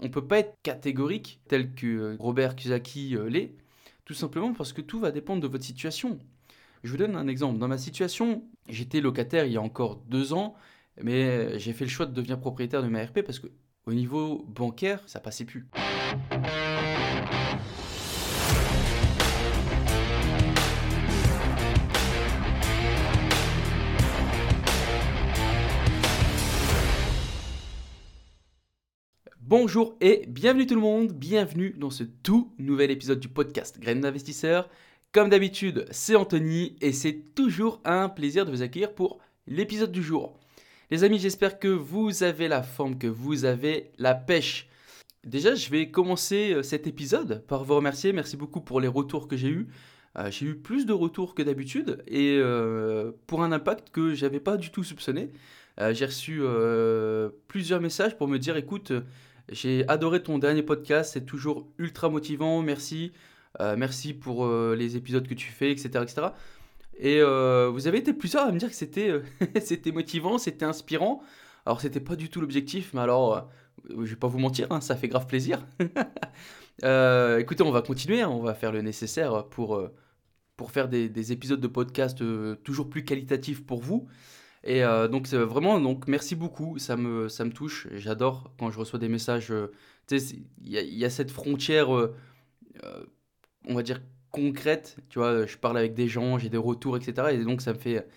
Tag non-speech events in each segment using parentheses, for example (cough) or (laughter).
on peut pas être catégorique tel que Robert Kiyosaki l'est, tout simplement parce que tout va dépendre de votre situation. Je vous donne un exemple. Dans ma situation, j'étais locataire il y a encore deux ans, mais j'ai fait le choix de devenir propriétaire de ma RP parce que au niveau bancaire, ça passait plus. Bonjour et bienvenue tout le monde, bienvenue dans ce tout nouvel épisode du podcast Graines d'investisseurs. Comme d'habitude, c'est Anthony et c'est toujours un plaisir de vous accueillir pour l'épisode du jour. Les amis, j'espère que vous avez la forme, que vous avez la pêche. Déjà, je vais commencer euh, cet épisode par vous remercier. Merci beaucoup pour les retours que j'ai eus. Euh, j'ai eu plus de retours que d'habitude et euh, pour un impact que j'avais pas du tout soupçonné. j'ai reçu plusieurs messages pour me dire écoute, j'ai adoré ton dernier podcast, c'est toujours ultra motivant, merci. Euh, merci pour euh, les épisodes que tu fais, etc. etc. Et euh, vous avez été plusieurs à me dire que c'était (laughs) c'était motivant, c'était inspirant. Alors c'était pas du tout l'objectif, mais alors je vais pas vous mentir, hein, ça fait grave plaisir. (laughs) écoutez, on va continuer, hein, on va faire le nécessaire pour, pour faire des, des épisodes de podcast toujours plus qualitatifs pour vous. Et euh, donc vraiment, donc merci beaucoup, ça me, ça me touche. J'adore quand je reçois des messages. Euh, tu sais, il y, a cette frontière, euh, on va dire concrète. Tu vois, je parle avec des gens, j'ai des retours, etc. Et donc ça me fait,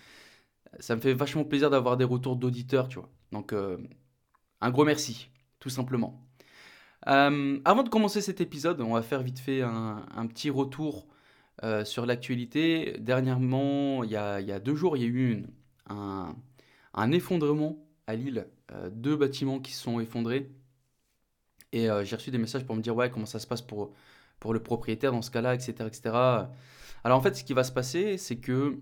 ça me fait vachement plaisir d'avoir des retours d'auditeurs, tu vois. Donc un gros merci, tout simplement. avant de commencer cet épisode, on va faire vite fait un, un petit retour sur l'actualité. Dernièrement, il y y a deux jours, il y a eu une un, effondrement à Lille, euh, deux bâtiments qui se sont effondrés. Et euh, j'ai reçu des messages pour me dire ouais comment ça se passe pour, pour le propriétaire dans ce cas-là, etc., etc. Alors en fait, ce qui va se passer, c'est que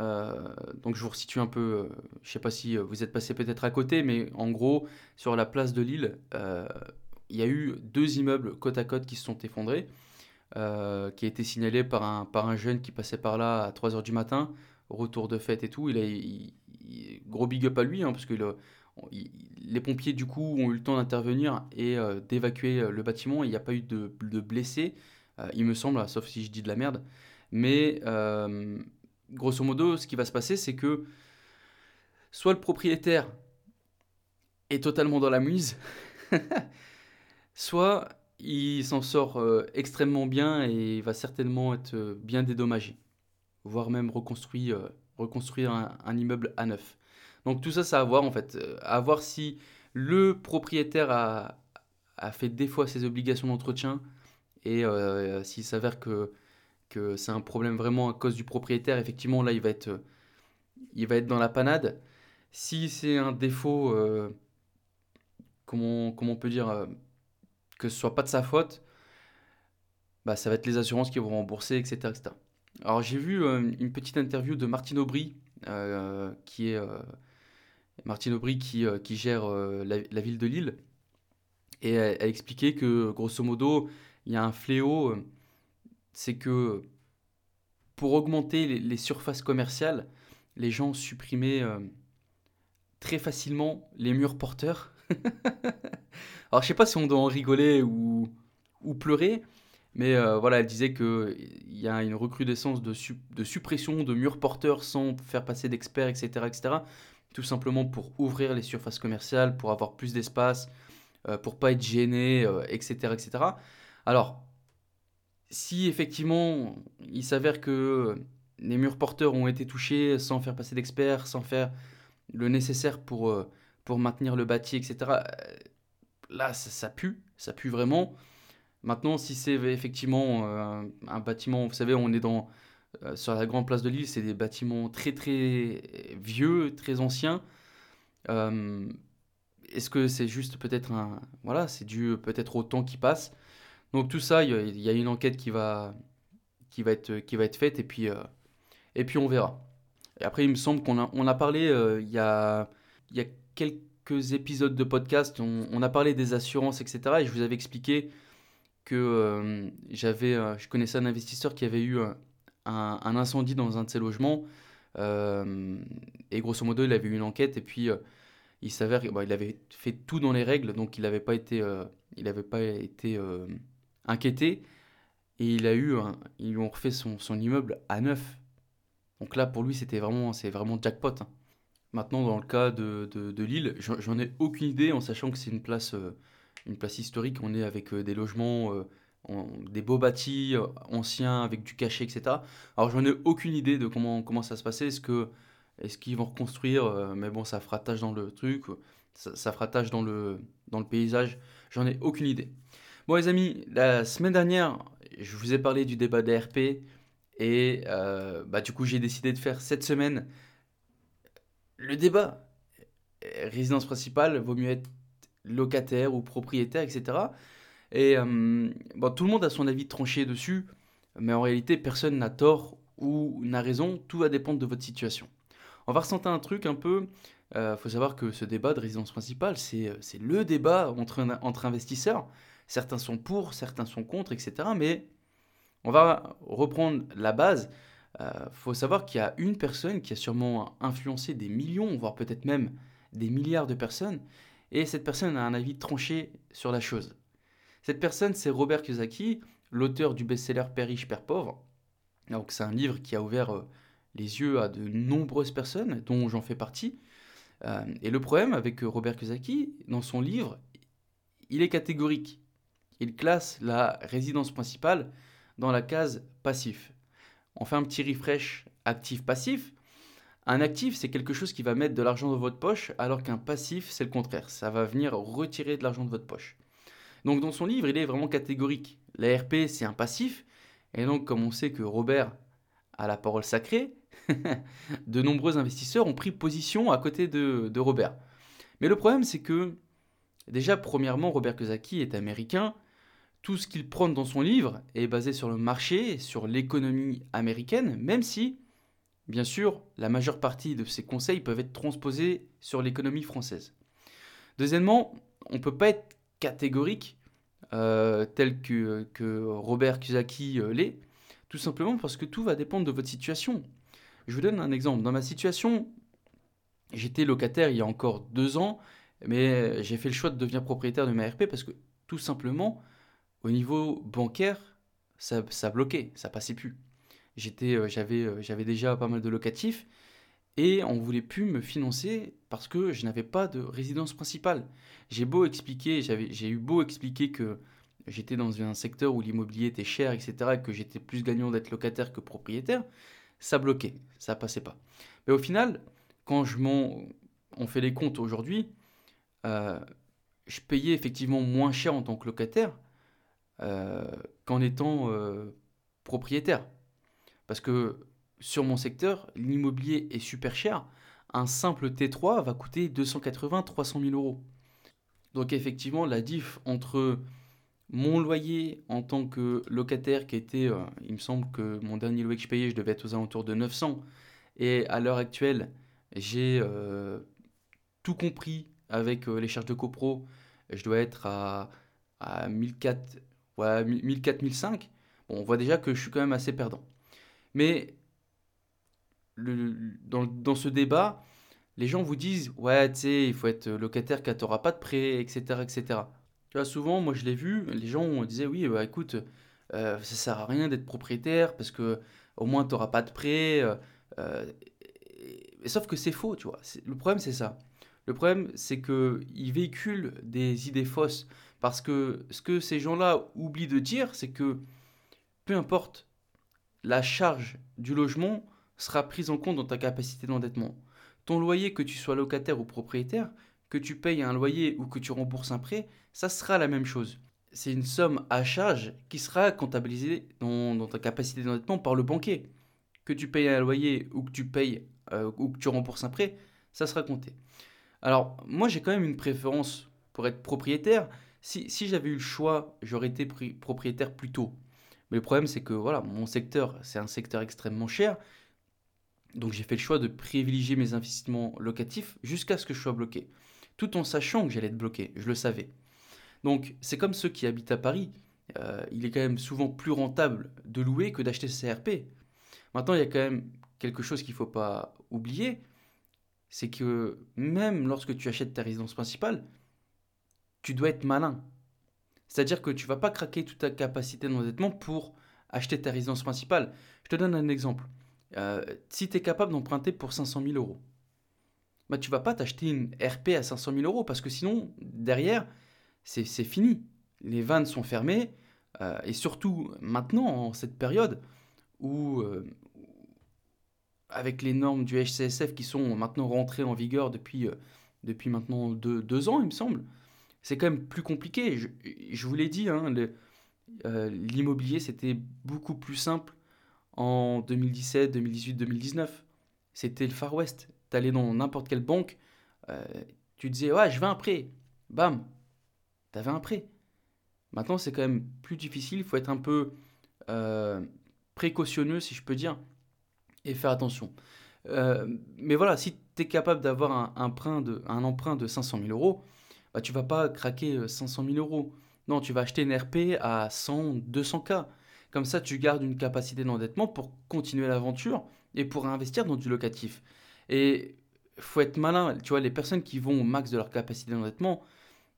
euh, donc je vous resitue un peu, je sais pas si vous êtes passé peut-être à côté, mais en gros, sur la place de Lille, il y a eu deux immeubles côte à côte qui se sont effondrés, qui a été signalé par un, par un jeune qui passait par là à 3h du matin retour de fête et tout. Il a, gros big up à lui, hein, parce que les pompiers, du coup, ont eu le temps d'intervenir et euh, d'évacuer euh, le bâtiment. Il n'y a pas eu de, blessés, euh, il me semble, sauf si je dis de la merde. Mais grosso modo, ce qui va se passer, c'est que soit le propriétaire est totalement dans la mise, (laughs) soit il s'en sort extrêmement bien et va certainement être bien dédommagé voire même reconstruit, euh, reconstruire un, immeuble à neuf. Donc tout ça, ça à voir en fait, euh, à voir si le propriétaire a, a fait défaut à ses obligations d'entretien et euh, s'il s'avère que, que c'est un problème vraiment à cause du propriétaire, effectivement là il va être, il va être dans la panade. Si c'est un défaut, comment, comment on peut dire, que ce soit pas de sa faute, bah, ça va être les assurances qui vont rembourser, etc. Alors j'ai vu euh, une petite interview de Martine Aubry, euh, qui est euh, Martine Aubry qui, gère la, ville de Lille, et elle, a expliqué que grosso modo il y a un fléau, c'est que pour augmenter les, surfaces commerciales, les gens supprimaient très facilement les murs porteurs. (laughs) Alors je sais pas si on doit en rigoler ou pleurer, mais euh, voilà, elle disait qu'il y a une recrudescence de, suppression de murs porteurs sans faire passer d'experts, etc., etc. Tout simplement pour ouvrir les surfaces commerciales, pour avoir plus d'espace, euh, pour pas être gêné, etc., euh, etc. Alors, si effectivement il s'avère que les murs porteurs ont été touchés sans faire passer d'experts, sans faire le nécessaire pour, pour maintenir le bâti, etc., là, ça pue, ça pue vraiment. Maintenant, si c'est effectivement euh, un bâtiment, vous savez, on est dans, euh, sur la grande place de Lille, c'est des bâtiments très très vieux, très anciens. Euh, est-ce que c'est juste peut-être un... Voilà, c'est dû peut-être au temps qui passe. Donc tout ça, il y, a une enquête qui va, qui va, être, qui va être faite et puis, et puis on verra. Et après, il me semble qu'on a, on a parlé il, y a, y a quelques épisodes de podcast, on, a parlé des assurances, etc. Et je vous avais expliqué que euh, j'avais, euh, je connaissais un investisseur qui avait eu un, incendie dans un de ses logements. Euh, et grosso modo, il avait eu une enquête et puis il s'avère qu'il avait fait tout dans les règles, donc il n'avait pas été, il avait pas été inquiété. Et il a eu, ils lui ont refait son, immeuble à neuf. Donc là, pour lui, c'était vraiment, c'est vraiment jackpot. hein. Maintenant, dans le cas de, de, Lille, j'en ai aucune idée en sachant que c'est une place, euh, une place historique. On est avec euh, des logements, euh, en- des beaux bâtis euh, anciens avec du cachet, etc. Alors, j'en ai aucune idée de comment, comment ça se passait. Est-ce qu'ils vont reconstruire euh, Mais bon, ça fera tâche dans le truc, ça, ça fera tâche dans le, dans le paysage. J'en ai aucune idée. Bon, les amis, la semaine dernière, je vous ai parlé du débat des. Et euh, bah, du coup, j'ai décidé de faire cette semaine le débat. Euh, Résidence principale, vaut mieux être locataire ou propriétaire, etc. Et euh, bon, tout le monde a son avis tranché dessus, mais en réalité, personne n'a tort ou n'a raison, tout va dépendre de votre situation. On va ressentir un truc un peu. Il faut savoir que ce débat de résidence principale, c'est c'est le débat entre, entre investisseurs. Certains sont pour, certains sont contre, etc. Mais on va reprendre la base. Il faut savoir qu'il y a une personne qui a sûrement influencé des millions, voire peut-être même des milliards de personnes, et cette personne a un avis tranché sur la chose. Cette personne, c'est Robert Kiyosaki, l'auteur du best-seller Père riche, Père pauvre. Donc c'est un livre qui a ouvert euh, les yeux à de nombreuses personnes, dont j'en fais partie. Euh, et le problème avec euh, Robert Kiyosaki, dans son livre, il est catégorique. Il classe la résidence principale dans la case passif. On fait un petit refresh actif-passif. Un actif, c'est quelque chose qui va mettre de l'argent dans votre poche, alors qu'un passif, c'est le contraire. Ça va venir retirer de l'argent de votre poche. Donc dans son livre, il est vraiment catégorique. La RP, c'est un passif. Et donc, comme on sait que Robert a la parole sacrée, (laughs) de nombreux investisseurs ont pris position à côté de, Robert. Mais le problème, c'est que, déjà, premièrement, Robert Kiyosaki est américain. Tout ce qu'il prône dans son livre est basé sur le marché, sur l'économie américaine, même si, bien sûr, la majeure partie de ses conseils peuvent être transposés sur l'économie française. Deuxièmement, on ne peut pas être catégorique euh, tel que, que Robert Kiyosaki euh, l'est, tout simplement parce que tout va dépendre de votre situation. Je vous donne un exemple. Dans ma situation, j'étais locataire il y a encore deux ans, mais j'ai fait le choix de devenir propriétaire de ma RP parce que tout simplement, au niveau bancaire, ça, ça bloquait, ça passait plus. J'étais, euh, j'avais, euh, j'avais déjà pas mal de locatifs et on voulait plus me financer parce que je n'avais pas de résidence principale. J'ai beau expliquer, j'avais, j'ai eu beau expliquer que j'étais dans un secteur où l'immobilier était cher, etc., et que j'étais plus gagnant d'être locataire que propriétaire, ça bloquait, ça passait pas. Mais au final, quand je m'en, on fait les comptes aujourd'hui, euh, je payais effectivement moins cher en tant que locataire qu'en étant propriétaire. Parce que sur mon secteur, l'immobilier est super cher. Un simple T3 va coûter 280-300 000 euros. Donc effectivement, la diff entre mon loyer en tant que locataire qui était, euh, il me semble que mon dernier loyer que je payais, je devais être aux alentours de 900. Et à l'heure actuelle, j'ai euh, tout compris avec euh, les charges de copro. Je dois être à, à 1004, ouais, 1004, 1005. Bon, on voit déjà que je suis quand même assez perdant. Mais dans, ce débat, les gens vous disent, ouais, tu sais, il faut être locataire tu n'auras pas de prêt, etc., etc. Tu vois, souvent, moi je l'ai vu, les gens disaient, oui, bah écoute, euh, ça sert à rien d'être propriétaire parce que au moins tu n'auras pas de prêt. euh, et- sauf que c'est faux, tu vois. Le problème, c'est ça. Le problème, c'est que ils véhiculent des idées fausses parce que ce que ces gens-là oublient de dire, c'est que peu importe la charge du logement sera prise en compte dans ta capacité d'endettement. Ton loyer, que tu sois locataire ou propriétaire, que tu payes un loyer ou que tu rembourses un prêt, ça sera la même chose. C'est une somme à charge qui sera comptabilisée dans, ta capacité d'endettement par le banquier. Que tu payes un loyer ou que tu payes euh, ou que tu rembourses un prêt, ça sera compté. Alors, moi j'ai quand même une préférence pour être propriétaire. Si, j'avais eu le choix, j'aurais été pri- propriétaire plus tôt. Mais le problème, c'est que voilà, mon secteur, c'est un secteur extrêmement cher. Donc j'ai fait le choix de privilégier mes investissements locatifs jusqu'à ce que je sois bloqué. Tout en sachant que j'allais être bloqué, je le savais. Donc c'est comme ceux qui habitent à Paris. Euh, il est quand même souvent plus rentable de louer que d'acheter CRP. Maintenant, il y a quand même quelque chose qu'il ne faut pas oublier. c'est que même lorsque tu achètes ta résidence principale, tu dois être malin. C'est-à-dire que tu vas pas craquer toute ta capacité d'endettement pour acheter ta résidence principale. Je te donne un exemple. Euh, si tu es capable d'emprunter pour 500 000 euros, bah, tu vas pas t'acheter une RP à 500 000 euros parce que sinon, derrière, c'est fini. Les vannes sont fermées. Euh, et surtout maintenant, en cette période où, euh, avec les normes du HCSF qui sont maintenant rentrées en vigueur depuis, depuis maintenant deux, ans, il me semble, c'est quand même plus compliqué. Je, vous l'ai dit, hein, euh, l'immobilier, c'était beaucoup plus simple en 2017, 2018, 2019. C'était le Far West. Tu allais dans n'importe quelle banque, euh, tu disais, ouais, je veux un prêt. Bam, tu avais un prêt. Maintenant, c'est quand même plus difficile. Il faut être un peu euh, précautionneux, si je peux dire, et faire attention. mais voilà, si tu es capable d'avoir un emprunt de 500 000 euros, bah, tu vas pas craquer 500 000 euros. Non, tu vas acheter une RP à 100, 200K. Comme ça, tu gardes une capacité d'endettement pour continuer l'aventure et pour investir dans du locatif. Et faut être malin. Tu vois, les personnes qui vont au max de leur capacité d'endettement,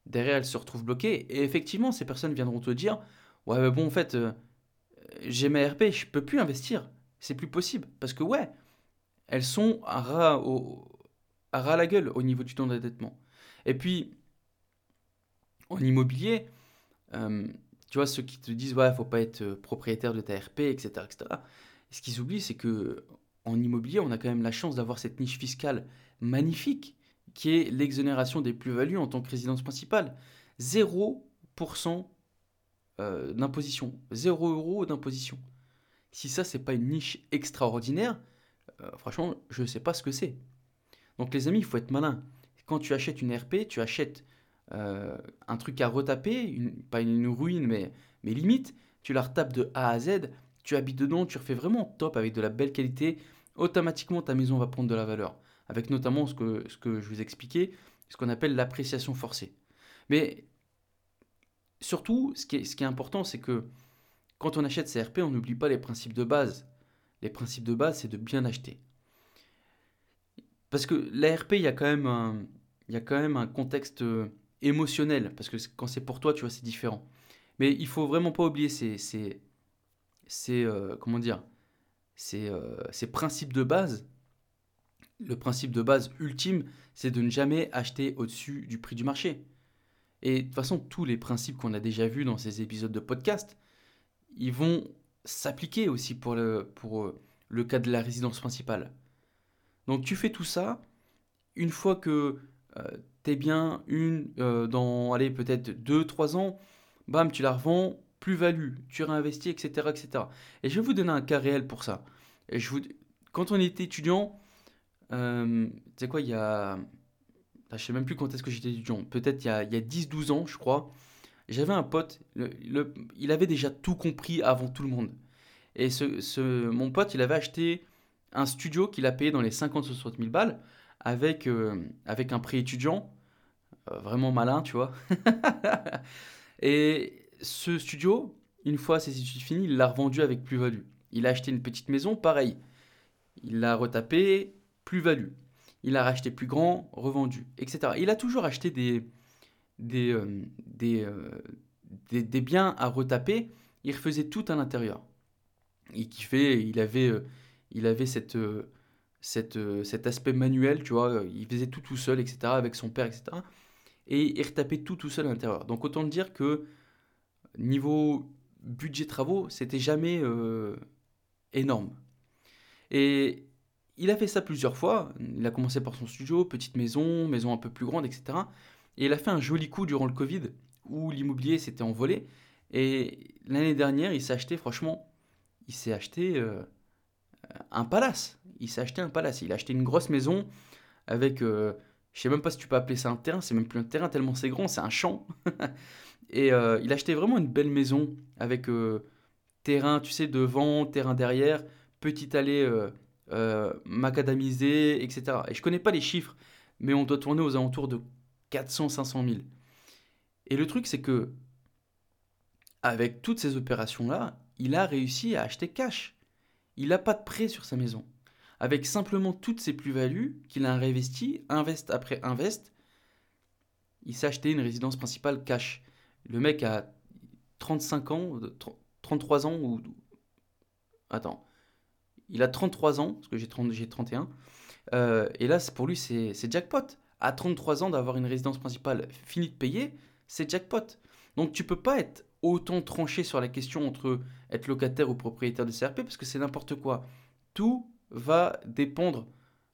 derrière, elles se retrouvent bloquées. Et effectivement, ces personnes viendront te dire Ouais, mais bon, en fait, euh, j'ai ma RP, je peux plus investir. C'est plus possible. Parce que, ouais, elles sont à ras, à ras la gueule au niveau du taux d'endettement. Et puis, en immobilier, euh, tu vois, ceux qui te disent, ouais, faut pas être euh, propriétaire de ta RP, etc., etc. ce qu'ils oublient, c'est que en immobilier, on a quand même la chance d'avoir cette niche fiscale magnifique, qui est l'exonération des plus-values en tant que résidence principale. 0% euh, d'imposition, 0 euros d'imposition. Si ça, c'est pas une niche extraordinaire, franchement, je ne sais pas ce que c'est. Donc les amis, il faut être malin. Quand tu achètes une RP, tu achètes euh, un truc à retaper, pas une, ruine, mais, mais limite, tu la retapes de A à Z, tu habites dedans, tu refais vraiment top avec de la belle qualité, automatiquement ta maison va prendre de la valeur. Avec notamment ce que, ce que je vous expliquais, ce qu'on appelle l'appréciation forcée. Mais surtout, ce qui est, important, c'est que quand on achète CRP, on n'oublie pas les principes de base. Les principes de base, c'est de bien acheter. Parce que l'ARP, il y a quand même un, il y a quand même un contexte émotionnel, parce que quand c'est pour toi, tu vois, c'est différent. Mais il faut vraiment pas oublier ces, ces, ces euh, comment dire, ces, euh, ces principes de base. Le principe de base ultime, c'est de ne jamais acheter au-dessus du prix du marché. Et de toute façon, tous les principes qu'on a déjà vus dans ces épisodes de podcast, ils vont s'appliquer aussi pour le, pour euh, le cas de la résidence principale. Donc tu fais tout ça, une fois que t'es bien une euh, dans, allez, peut-être 2-3 ans, bam, tu la revends, plus-value, tu réinvestis, etc., etc. Et je vais vous donner un cas réel pour ça. Et je vous... Quand on était étudiant, euh, tu sais quoi, il y a... Je sais même plus quand est-ce que j'étais étudiant, peut-être il y a, a 10-12 ans, je crois. J'avais un pote, il avait déjà tout compris avant tout le monde. Et ce, mon pote, il avait acheté un studio qu'il a payé dans les 50-60 000 balles avec, euh, avec un prêt étudiant, euh, vraiment malin, tu vois. (laughs) et ce studio, une fois ses études finies, il l'a revendu avec plus-value. Il a acheté une petite maison, pareil. Il l'a retapé, plus-value. Il a racheté plus grand, revendu, etc. Il a toujours acheté des, des, euh, des, des, biens à retaper. Il refaisait tout à l'intérieur. Il kiffait, il avait, il avait cette, euh, cet aspect manuel, tu vois, il faisait tout tout seul, etc., avec son père, etc. Et il retapait tout tout seul à l'intérieur. Donc autant dire que niveau budget travaux, c'était jamais euh, énorme. Et il a fait ça plusieurs fois. Il a commencé par son studio, petite maison, maison un peu plus grande, etc. Et il a fait un joli coup durant le Covid, où l'immobilier s'était envolé. Et l'année dernière, il s'est acheté, franchement, il s'est acheté euh, un palace il s'est acheté un palace. Il a acheté une grosse maison avec, euh, je sais même pas si tu peux appeler ça un terrain, c'est même plus un terrain tellement c'est grand, c'est un champ. (laughs) et euh, il a acheté vraiment une belle maison avec euh, terrain, tu sais, devant, terrain derrière, petite allée macadamisée, etc. Et je connais pas les chiffres, mais on doit tourner aux alentours de 400-500 000. Et le truc, c'est que avec toutes ces opérations-là, il a réussi à acheter cash. Il n'a pas de prêt sur sa maison. avec simplement toutes ses plus-values qu'il a réinvesties, invest après invest, il s'est acheté une résidence principale cash. Le mec a 35 ans, 33 ans ou... Attends. Il a 33 ans, parce que j'ai 31. Euh, et là, pour lui, c'est jackpot. À 33 ans, d'avoir une résidence principale finie de payer, c'est jackpot. Donc tu peux pas être autant tranché sur la question entre être locataire ou propriétaire de CRP, parce que c'est n'importe quoi. Tout va dépendre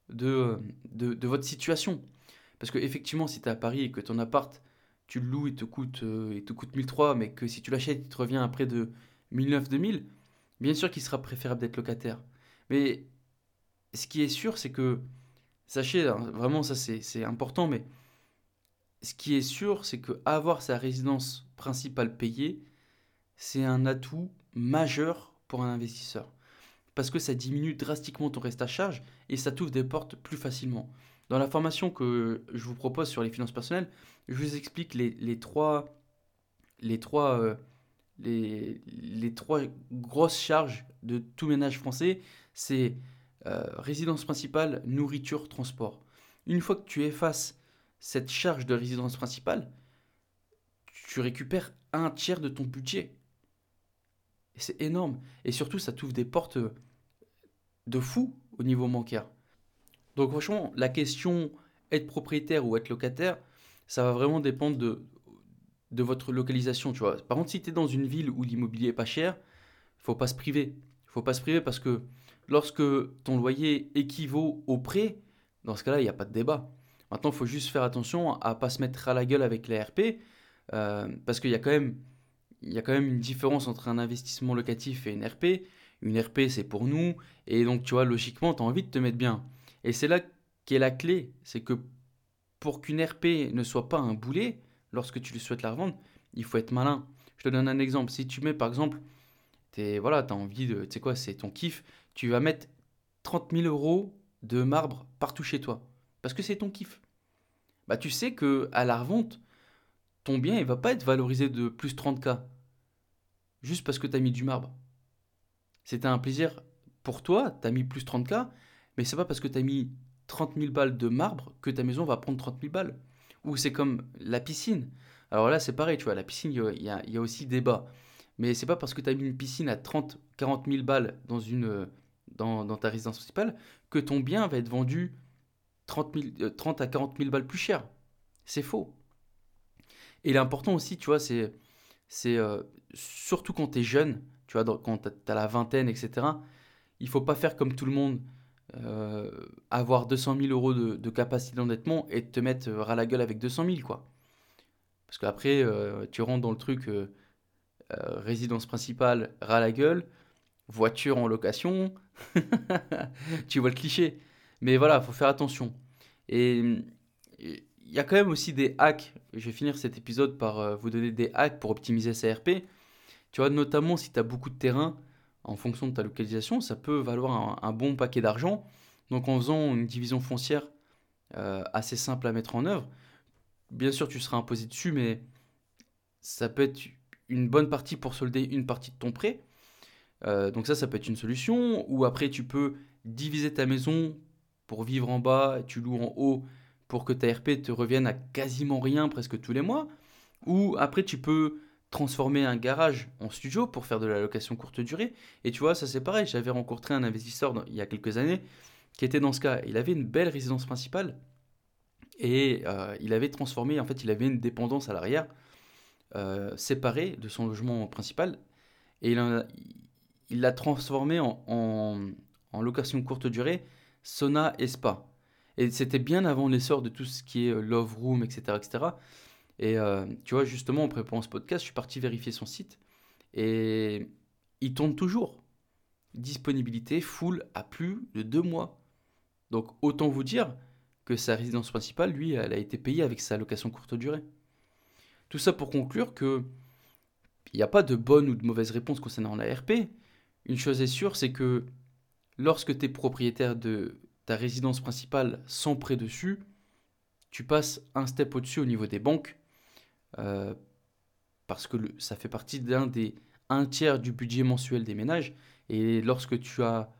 de, de, votre situation. Parce que effectivement, si tu es à Paris et que ton appart, tu le loues et te coûte, euh, te coûte 1003, mais que si tu l'achètes, il te revient à près de 1009-2000, bien sûr qu'il sera préférable d'être locataire. Mais ce qui est sûr, c'est que, sachez, hein, vraiment ça c'est important, mais ce qui est sûr, c'est que avoir sa résidence principale payée, c'est un atout majeur pour un investisseur. Parce que ça diminue drastiquement ton reste à charge et ça t'ouvre des portes plus facilement. Dans la formation que je vous propose sur les finances personnelles, je vous explique les, trois, les, trois, euh, les, trois grosses charges de tout ménage français. C'est euh, résidence principale, nourriture, transport. Une fois que tu effaces cette charge de résidence principale, tu récupères un tiers de ton budget. Et c'est énorme. Et surtout, ça t'ouvre des portes de fou au niveau bancaire. Donc franchement, la question être propriétaire ou être locataire, ça va vraiment dépendre de, de votre localisation, tu vois. Par contre, si tu es dans une ville où l'immobilier est pas cher, faut pas se priver. faut pas se priver parce que lorsque ton loyer équivaut au prêt, dans ce cas-là, il n'y a pas de débat. Maintenant, il faut juste faire attention à pas se mettre à la gueule avec les RP, euh, parce qu'il y, a quand même, il y a quand même une différence entre un investissement locatif et une RP. Une RP, c'est pour nous, et donc, tu vois, logiquement, tu as envie de te mettre bien. Et c'est là qu'est la clé, c'est que pour qu'une RP ne soit pas un boulet, lorsque tu lui souhaites la revendre, il faut être malin. Je te donne un exemple. Si tu mets, par exemple, tu voilà, as envie de, tu sais quoi, c'est ton kiff, tu vas mettre 30 000 euros de marbre partout chez toi parce que c'est ton kiff. Bah tu sais que à la revente, ton bien il va pas être valorisé de plus 30k juste parce que tu as mis du marbre. C'était un plaisir pour toi, tu as mis plus 30k, mais c'est pas parce que tu as mis 30 000 balles de marbre que ta maison va prendre 30 000 balles. Ou c'est comme la piscine. Alors là, c'est pareil, tu vois, la piscine, il y, a, aussi débat. Mais c'est pas parce que tu as mis une piscine à 30, 40 000 balles dans, une, dans, dans ta résidence principale que ton bien va être vendu 30, 30 euh, à 40 000 balles plus cher. C'est faux. Et l'important aussi, tu vois, c'est, euh, surtout quand tu es jeune, tu vois, quand tu as la vingtaine, etc., il faut pas faire comme tout le monde, euh, avoir 200 000 euros de, capacité d'endettement et te mettre ras la gueule avec 200 000, quoi. Parce qu'après, tu rentres dans le truc résidence principale, ras la gueule, voiture en location, (laughs) tu vois le cliché. Mais voilà, il faut faire attention. Et il y a quand même aussi des hacks. Je vais finir cet épisode par euh, vous donner des hacks pour optimiser sa RP. Tu vois, notamment si tu as beaucoup de terrain, en fonction de ta localisation, ça peut valoir un, bon paquet d'argent. Donc en faisant une division foncière euh, assez simple à mettre en œuvre, bien sûr tu seras imposé dessus, mais ça peut être une bonne partie pour solder une partie de ton prêt. Euh, donc ça, ça peut être une solution. Ou après, tu peux diviser ta maison pour vivre en bas, tu loues en haut pour que ta RP te revienne à quasiment rien presque tous les mois. Ou après, tu peux transformer un garage en studio pour faire de la location courte durée. Et tu vois, ça c'est pareil. J'avais rencontré un investisseur il y a quelques années qui était dans ce cas. Il avait une belle résidence principale et euh, il avait transformé, en fait, il avait une dépendance à l'arrière euh, séparée de son logement principal et il l'a transformé en, en location courte durée Sona et Spa. Et c'était bien avant l'essor de tout ce qui est euh, Love Room, etc. etc. Et euh, tu vois, justement, en préparant ce podcast, je suis parti vérifier son site. Et il tourne toujours. Disponibilité full à plus de deux mois. Donc autant vous dire que sa résidence principale, lui, elle a été payée avec sa location courte durée. Tout ça pour conclure que il n'y a pas de bonne ou de mauvaise réponse concernant la RP. Une chose est sûre, c'est que lorsque tu es propriétaire de ta résidence principale sans prêt dessus, tu passes un step au-dessus au niveau des banques, euh, parce que ça fait partie d'un des un tiers du budget mensuel des ménages. Et lorsque tu as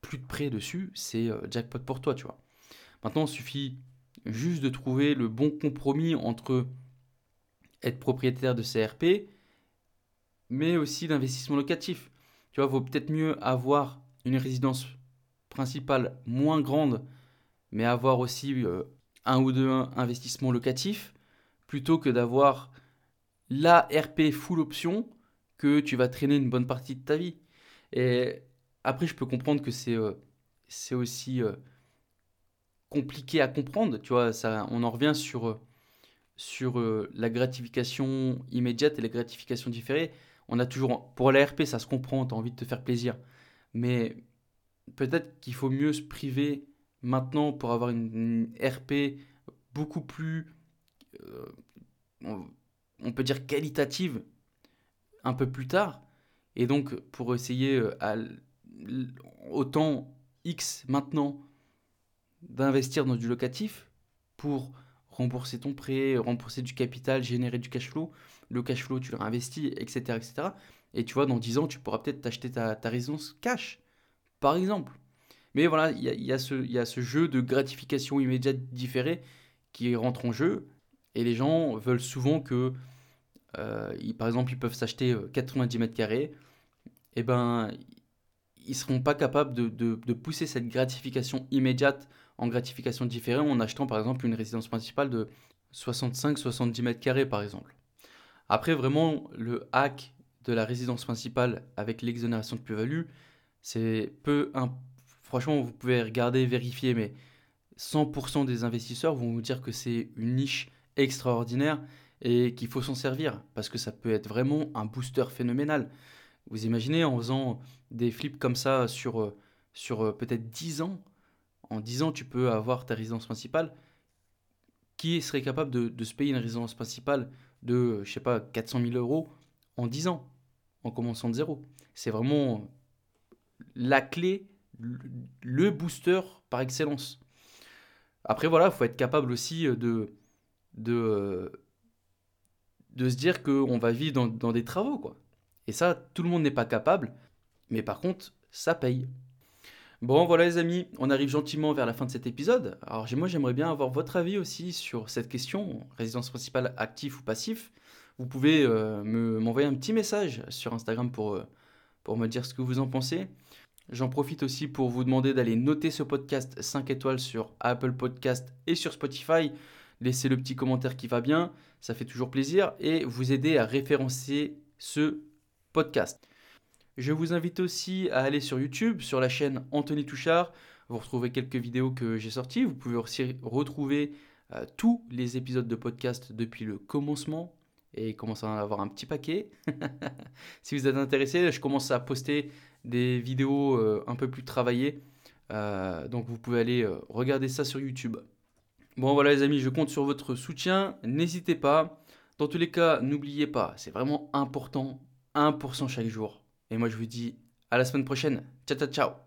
plus de prêts dessus, c'est euh, jackpot pour toi, tu vois. Maintenant, il suffit juste de trouver le bon compromis entre être propriétaire de CRP, mais aussi d'investissement locatif. Tu vois, vaut peut-être mieux avoir une résidence principale moins grande, mais avoir aussi euh, un ou deux investissements locatifs, plutôt que d'avoir la RP full option que tu vas traîner une bonne partie de ta vie. Et après, je peux comprendre que c'est euh, c'est aussi euh, compliqué à comprendre. Tu vois, ça, on en revient sur, sur la gratification immédiate et la gratification différée on a toujours. Pour la RP, ça se comprend, tu as envie de te faire plaisir. Mais peut-être qu'il faut mieux se priver maintenant pour avoir une, RP beaucoup plus. Euh, on, peut dire qualitative un peu plus tard. Et donc, pour essayer euh, à, autant X maintenant d'investir dans du locatif pour rembourser ton prêt, rembourser du capital, générer du cash flow, le cash flow, tu le réinvestis, etc., etc. Et tu vois, dans 10 ans, tu pourras peut-être t'acheter ta, résidence cash, par exemple. Mais voilà, il y a, ce jeu de gratification immédiate différée qui rentre en jeu. Et les gens veulent souvent que, euh, par exemple, ils peuvent s'acheter 90 euh, mètres carrés. Et eh ben, ils seront pas capables de, de, pousser cette gratification immédiate en gratification différée en achetant, par exemple, une résidence principale de 65-70 mètres carrés, par exemple. Après, vraiment, le hack de la résidence principale avec l'exonération de plus-value, c'est peu. Franchement, vous pouvez regarder, vérifier, mais 100% des investisseurs vont vous dire que c'est une niche extraordinaire et qu'il faut s'en servir parce que ça peut être vraiment un booster phénoménal. Vous imaginez en faisant des flips comme ça sur, euh, sur euh, peut-être 10 ans, en 10 ans tu peux avoir ta résidence principale. Qui serait capable de, de se payer une résidence principale de, je sais pas, 400 000 euros en 10 ans, en commençant de zéro? C'est vraiment la clé, le booster par excellence. Après, voilà, il faut être capable aussi de, de, de se dire qu'on va vivre dans, des travaux, quoi. Et ça, tout le monde n'est pas capable, mais par contre, ça paye. Bon, voilà les amis, on arrive gentiment vers la fin de cet épisode. Alors moi j'aimerais bien avoir votre avis aussi sur cette question, résidence principale actif ou passif. Vous pouvez euh, m'envoyer un petit message sur Instagram euh, pour me dire ce que vous en pensez. J'en profite aussi pour vous demander d'aller noter ce podcast 5 étoiles sur Apple Podcast et sur Spotify. Laissez le petit commentaire qui va bien, ça fait toujours plaisir et vous aider à référencer ce podcast. Je vous invite aussi à aller sur YouTube, sur la chaîne Anthony Touchard. Vous retrouvez quelques vidéos que j'ai sorties. Vous pouvez aussi retrouver euh, tous les épisodes de podcast depuis le commencement et commencer à en avoir un petit paquet. (laughs) si vous êtes intéressé, je commence à poster des vidéos euh, un peu plus travaillées. Euh, donc vous pouvez aller regarder ça sur YouTube. Bon voilà les amis, je compte sur votre soutien. N'hésitez pas. Dans tous les cas, n'oubliez pas, c'est vraiment important, 1% chaque jour. Et moi, je vous dis à la semaine prochaine. Ciao, ciao, ciao.